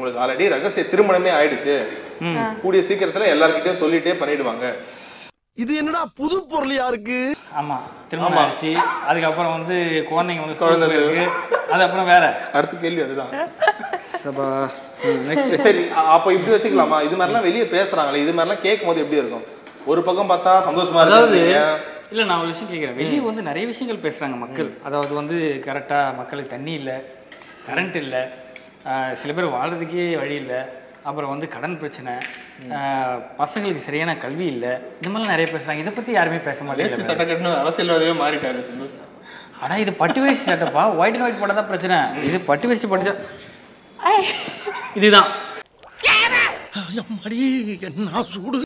உங்களுக்கு ஆல்ரெடி ரகசிய திருமணமே ஆயிடுச்சு. கூடிய சீக்கிரத்துல எல்லார்கிட்டயும் சொல்லிட்டே பண்ணிடுவாங்க. இது என்னடா புது பொருளியா இருக்கு? ஆமா திருமணம் ஆயிடுச்சு. அதுக்கப்புறம் வந்து குழந்தைங்க வந்து குழந்தை இருக்கு அதுக்கப்புறம் வேற. அடுத்த கேள்வி அதுதான். சபா நெக்ஸ்ட் சரி அப்ப இப்படி வச்சுக்கலாமா? இது மாதிரிலாம் வெளியே பேசுறாங்களே இது மாதிரிலாம் கேட்கும் போது எப்படி இருக்கும்? ஒரு பக்கம் பார்த்தா சந்தோஷமா இருக்கு இல்ல நான் ஒரு விஷயம் கேட்குறேன் வெளியே வந்து நிறைய விஷயங்கள் பேசுறாங்க மக்கள். அதாவது வந்து கரெக்டா மக்களுக்கு தண்ணி இல்லை கரண்ட் இல்லை. சில பேர் வாழ்றதுக்கே வழி இல்லை. அப்புறம் வந்து கடன் பிரச்சனை. பசங்களுக்கு சரியான கல்வி இல்லை. இந்த மாதிரிலாம் நிறைய பேசுறாங்க. இதை பத்தி யாருமே பேச மாட்டேங்கிறாங்க சட்டை கட்டணும் அரசியல்வாதியே மாறிட்டாரு சந்தோஷ். அடா இது பட்டு வேஷ்டி சட்டப்பா ஒயிட் அண்ட் ஒயிட் போட தான் பிரச்சனை. இது பட்டு வேஷ்டி படிச்சா இதுதான். என்ன சூடு?